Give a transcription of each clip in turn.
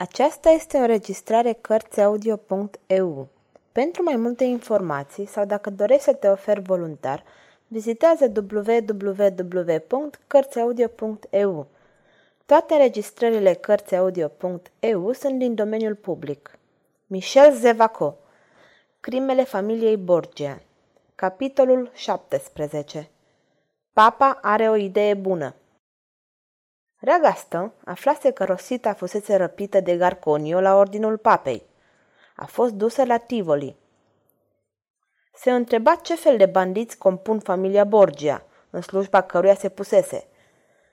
Aceasta este o înregistrare Cărțiaudio.eu. Pentru mai multe informații sau dacă dorești să te oferi voluntar, vizitează www.cărțiaudio.eu. Toate înregistrările Cărțiaudio.eu sunt din domeniul public. Michel Zevaco Crimele familiei Borgia Capitolul 17 Papa are o idee bună Reagastă aflase că Rosita fusese răpită de Garconio la ordinul papei. A fost dusă la Tivoli. Se întreba ce fel de bandiți compun familia Borgia, în slujba căruia se pusese.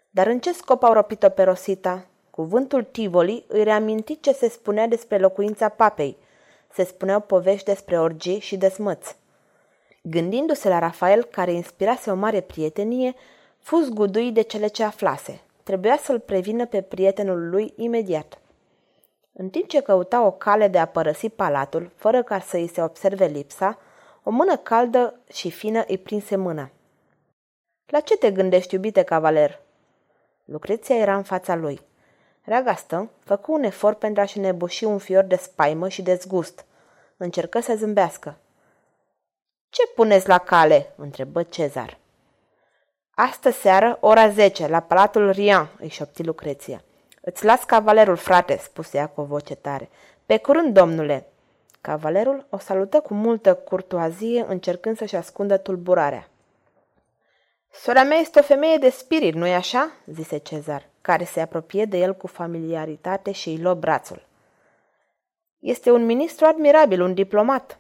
Dar în ce scop au răpit-o pe Rosita? Cuvântul Tivoli îi reaminti ce se spunea despre locuința papei. Se spuneau povești despre orgii și desmăți. Gândindu-se la Rafael, care inspirase o mare prietenie, fus gudui de cele ce aflase. Trebuia să-l prevină pe prietenul lui imediat. În timp ce căuta o cale de a părăsi palatul, fără ca să îi se observe lipsa, o mână caldă și fină îi prinse mâna. La ce te gândești, iubite cavaler?" Lucreția era în fața lui. Reagastă făcu un efort pentru a-și nebuși un fior de spaimă și de zgust. Încercă să zâmbească. Ce puneți la cale?" întrebă Cezar. Astă seară, ora 10, la Palatul Rian, îi șopti Lucreția. Îți las cavalerul, frate, spuse ea cu o voce tare. Pe curând, domnule. Cavalerul o salută cu multă curtoazie, încercând să-și ascundă tulburarea. Sora mea este o femeie de spirit, nu-i așa?" zise Cezar, care se apropie de el cu familiaritate și îi luă brațul. Este un ministru admirabil, un diplomat."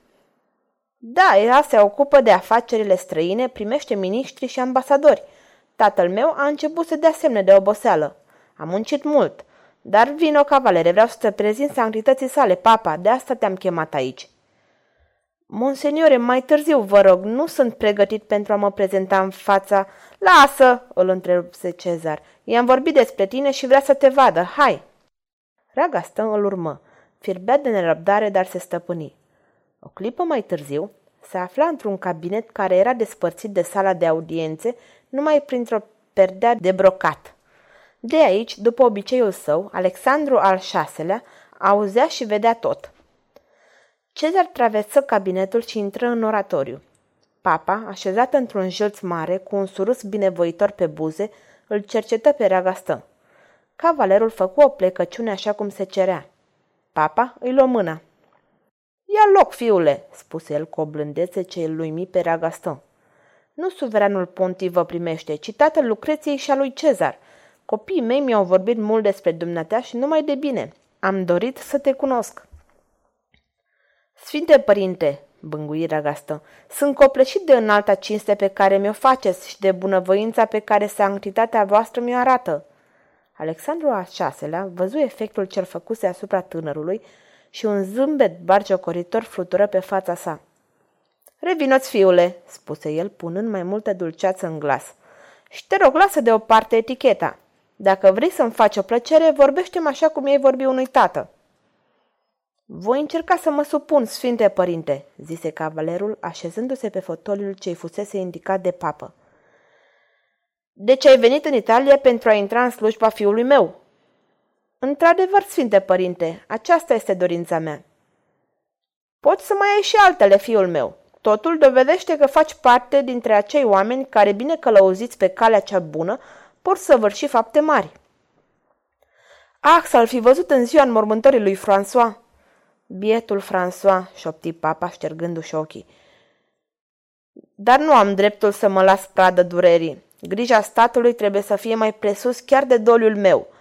Da, ea se ocupă de afacerile străine, primește miniștri și ambasadori. Tatăl meu a început să dea semne de oboseală. A muncit mult. Dar vino, cavalere, vreau să te prezint sanctității sale, papa, de asta te-am chemat aici. Monseniore, mai târziu, vă rog, nu sunt pregătit pentru a mă prezenta în fața... Lasă, îl întrerupse Cezar. I-am vorbit despre tine și vrea să te vadă. Hai! Ragastă îl urmă. Firbea de nerăbdare, dar se stăpâni. O clipă mai târziu, se afla într-un cabinet care era despărțit de sala de audiențe numai printr-o perdea de brocat. De aici, după obiceiul său, Alexandru al VI-lea auzea și vedea tot. Cezar traversă cabinetul și intră în oratoriu. Papa, așezat într-un jălț mare, cu un surus binevoitor pe buze, îl cercetă pe Ragastă. Cavalerul făcu o plecăciune așa cum se cerea. Papa îi luă mâna. Ia loc, fiule, spuse el cu o blândețe ce îl luimi pe Ragastă. Nu suveranul pontiv vă primește, ci tatăl Lucreției și a lui Cezar. Copiii mei mi-au vorbit mult despre dumneata și numai de bine. Am dorit să te cunosc. Sfinte părinte, bângui Ragastă, sunt copleșit de înalta cinste pe care mi-o faceți și de bunăvoința pe care sanctitatea voastră mi-o arată. Alexandru a șaselea văzu efectul cel făcuse asupra tânărului și un zâmbet barciocoritor flutură pe fața sa. Revinoți, fiule, spuse el, punând mai multă dulceață în glas. Și te rog, lasă deoparte eticheta. Dacă vrei să-mi faci o plăcere, vorbește așa cum ei vorbi unui tată. Voi încerca să mă supun, sfinte părinte, zise cavalerul, așezându-se pe fotoliul ce-i fusese indicat de papă. Deci ai venit în Italia pentru a intra în slujba fiului meu, Într-adevăr, Sfinte Părinte, aceasta este dorința mea. Poți să mai ai și altele, fiul meu. Totul dovedește că faci parte dintre acei oameni care, bine călăuziți pe calea cea bună, pot săvârși fapte mari. Ah, să-l fi văzut în ziua înmormântării lui François! Bietul François, șopti papa, ștergându-și ochii. Dar nu am dreptul să mă las pradă durerii. Grija statului trebuie să fie mai presus chiar de doliul meu –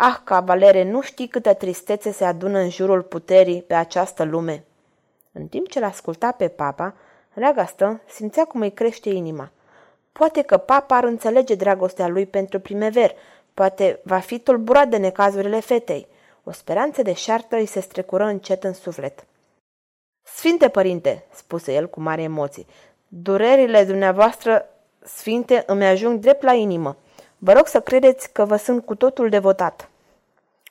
Ah, cavalere, nu știi câtă tristețe se adună în jurul puterii pe această lume. În timp ce l-asculta pe papa, Reagastă simțea cum îi crește inima. Poate că papa ar înțelege dragostea lui pentru primever, poate va fi tulburat de necazurile fetei. O speranță de șartă îi se strecură încet în suflet. Sfinte părinte, spuse el cu mare emoție, durerile dumneavoastră sfinte îmi ajung drept la inimă. Vă rog să credeți că vă sunt cu totul devotat.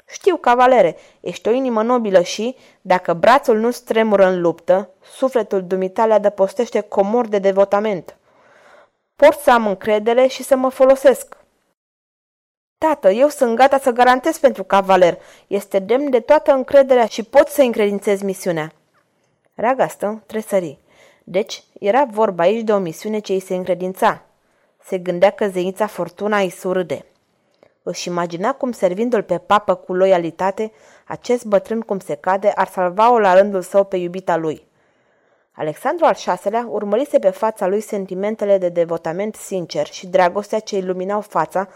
Știu, cavalere, ești o inimă nobilă și, dacă brațul nu stremură în luptă, sufletul dumitale adăpostește comor de devotament. Pot să am încredere și să mă folosesc. Tată, eu sunt gata să garantez pentru cavaler. Este demn de toată încrederea și pot să încredințez misiunea. Ragastă tresări. Deci, era vorba aici de o misiune ce îi se încredința. Se gândea că zeița Fortuna îi surâde. Își imagina cum, servindu-l pe papă cu loialitate, acest bătrân cum se cade ar salva-o la rândul său pe iubita lui. Alexandru al VI-lea urmărise pe fața lui sentimentele de devotament sincer și dragostea ce iluminau fața,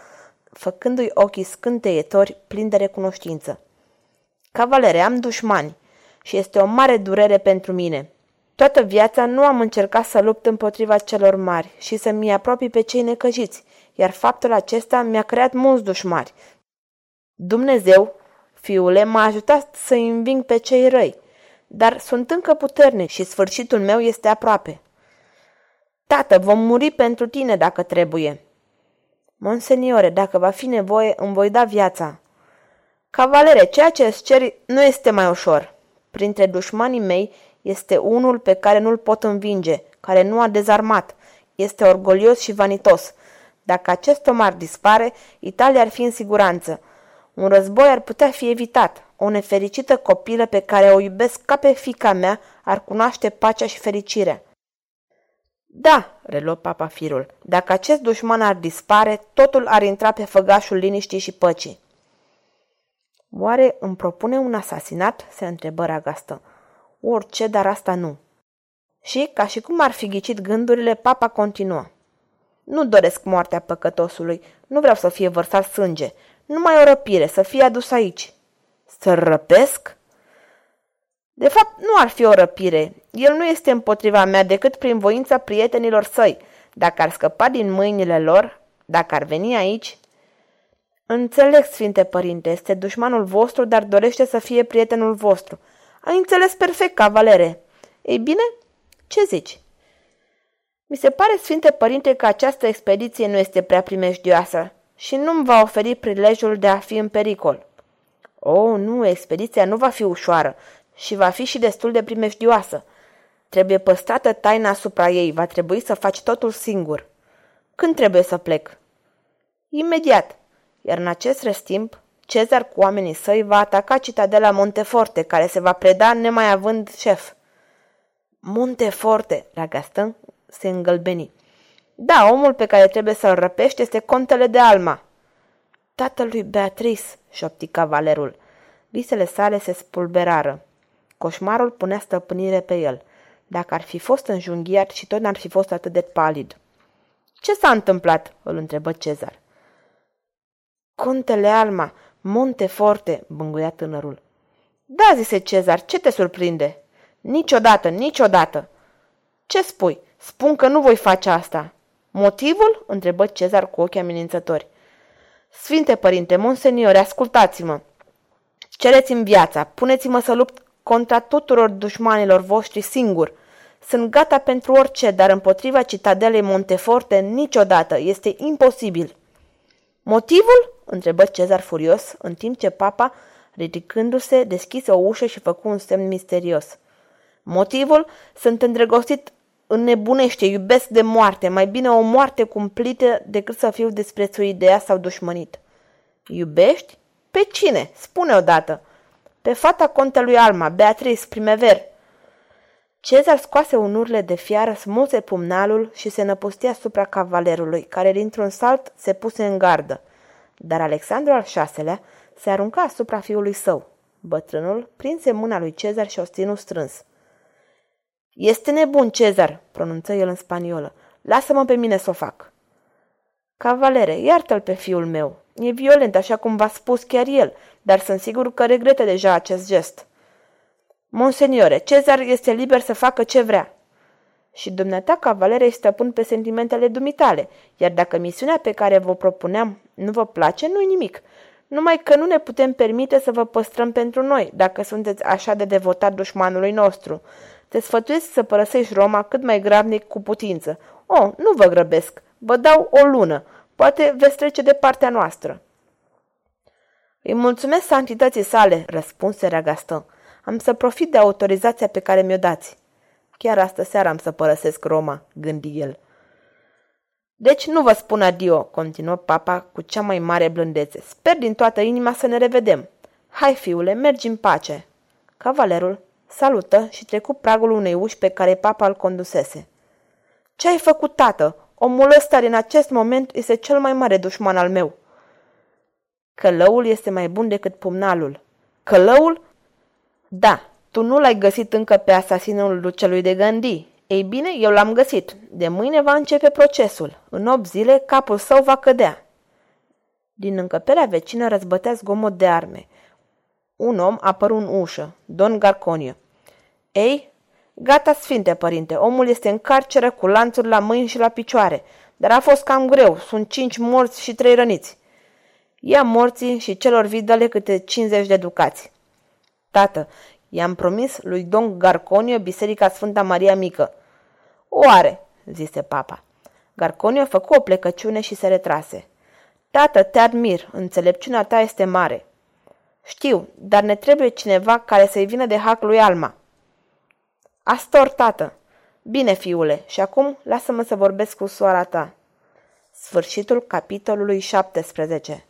făcându-i ochii scânteietori plini de recunoștință. Cavalere, am dușmani și este o mare durere pentru mine. Toată viața nu am încercat să lupt împotriva celor mari și să-mi apropii pe cei necăjiți, iar faptul acesta mi-a creat mulți dușmari. Dumnezeu, fiule, m-a ajutat să înving pe cei răi, dar sunt încă puternic și sfârșitul meu este aproape. Tată, vom muri pentru tine dacă trebuie. Monseniore, dacă va fi nevoie, îmi voi da viața. Cavalere, ceea ce îți ceri nu este mai ușor. Printre dușmanii mei este unul pe care nu-l pot învinge, care nu a dezarmat. Este orgolios și vanitos. Dacă acest om ar dispare, Italia ar fi în siguranță. Un război ar putea fi evitat. O nefericită copilă pe care o iubesc ca pe fica mea ar cunoaște pacea și fericirea. Da, reluă papa firul, dacă acest dușman ar dispare, totul ar intra pe făgașul liniștii și păcii. Oare îmi propune un asasinat? se întrebă Ragastă. Orice, dar asta nu. Și, ca și cum ar fi ghicit gândurile, papa continuă. Nu doresc moartea păcătosului, nu vreau să fie vărsat sânge, numai o răpire, să fie adus aici. Să răpesc? De fapt, nu ar fi o răpire. El nu este împotriva mea decât prin voința prietenilor săi. Dacă ar scăpa din mâinile lor, dacă ar veni aici... Înțeleg, Sfinte Părinte, este dușmanul vostru, dar dorește să fie prietenul vostru. Ai înțeles perfect, cavalere. Ei bine, ce zici? Mi se pare, Sfinte Părinte, că această expediție nu este prea primejdioasă și nu-mi va oferi prilejul de a fi în pericol. O, oh, nu, expediția nu va fi ușoară și va fi și destul de primejdioasă. Trebuie păstrată taina asupra ei, va trebui să faci totul singur. Când trebuie să plec? Imediat. Iar în acest restimp, Cezar cu oamenii săi va ataca citadela Monteforte, care se va preda nemai având șef. Monteforte, la Gaston se îngălbeni. Da, omul pe care trebuie să-l răpești este contele de Alma. Tatălui Beatrice, șopti cavalerul. Visele sale se spulberară. Coșmarul punea stăpânire pe el. Dacă ar fi fost înjunghiat și tot n-ar fi fost atât de palid. Ce s-a întâmplat?" îl întrebă Cezar. Contele Alma, Monteforte, bânguia tânărul. Da, zise Cezar, ce te surprinde? Niciodată, niciodată. Ce spui? Spun că nu voi face asta. Motivul? întrebă Cezar cu ochii amenințători. Sfinte părinte, monseniore, ascultați-mă. Cereți-mi viața, puneți-mă să lupt contra tuturor dușmanilor voștri singur. Sunt gata pentru orice, dar împotriva citadelei Monteforte niciodată. Este imposibil. Motivul? Întrebă Cezar furios, în timp ce papa, ridicându-se, deschise o ușă și făcu un semn misterios. Motivul? Sunt îndrăgostit înnebunește, iubesc de moarte, mai bine o moarte cumplită decât să fiu desprețuit de ea sau dușmănit. Iubești? Pe cine? Spune odată. Pe fata contelui Alma, Beatrice Primever. Cezar scoase un urle de fiară, smulse pumnalul și se năpustia asupra cavalerului, care dintr-un salt se puse în gardă. Dar Alexandru al VI-lea se arunca asupra fiului său. Bătrânul prinse mâna lui Cezar și o ținu strâns. Este nebun, Cezar, pronunță el în spaniolă. Lasă-mă pe mine să o fac. Cavalere, iartă-l pe fiul meu. E violent, așa cum v-a spus chiar el, dar sunt sigur că regretă deja acest gest. Monseniore, Cezar este liber să facă ce vrea. Și dumneata, cavalere, este stăpân pe sentimentele dumitale, iar dacă misiunea pe care vă propuneam nu vă place, nu-i nimic. Numai că nu ne putem permite să vă păstrăm pentru noi, dacă sunteți așa de devotat dușmanului nostru. Te sfătuiesc să părăsești Roma cât mai gravnic cu putință. O, oh, nu vă grăbesc, vă dau o lună, poate veți trece de partea noastră. Îi mulțumesc santității sale, răspunse Ragaston. Am să profit de autorizația pe care mi-o dați. Chiar astă seară am să părăsesc Roma, gândi el. Deci nu vă spun adio, continuă papa cu cea mai mare blândețe. Sper din toată inima să ne revedem. Hai, fiule, mergi în pace. Cavalerul salută și trecu pragul unei uși pe care papa îl condusese. Ce ai făcut, tată? Omul ăsta din acest moment este cel mai mare dușman al meu. Călăul este mai bun decât pumnalul. Călăul? Da, tu nu l-ai găsit încă pe asasinul ducelui de Gandhi. Ei bine, eu l-am găsit. De mâine va începe procesul. În 8 zile capul său va cădea. Din încăperea vecină răzbătea zgomot de arme. Un om apăru în ușă, Don Garconio. Ei, gata, sfinte părinte, omul este în carceră cu lanțuri la mâini și la picioare, dar a fost cam greu, sunt cinci morți și trei răniți. Ia morții și celor vidale câte 50 de ducați. Tată, i-am promis lui Don Garconio Biserica Sfânta Maria Mică. Oare, zise papa. Garconio făcu o plecăciune și se retrase. Tată, te admir, înțelepciunea ta este mare. Știu, dar ne trebuie cineva care să-i vină de hac lui Alma. Astor, tată. Bine, fiule, și acum lasă-mă să vorbesc cu soara ta. Sfârșitul capitolului 17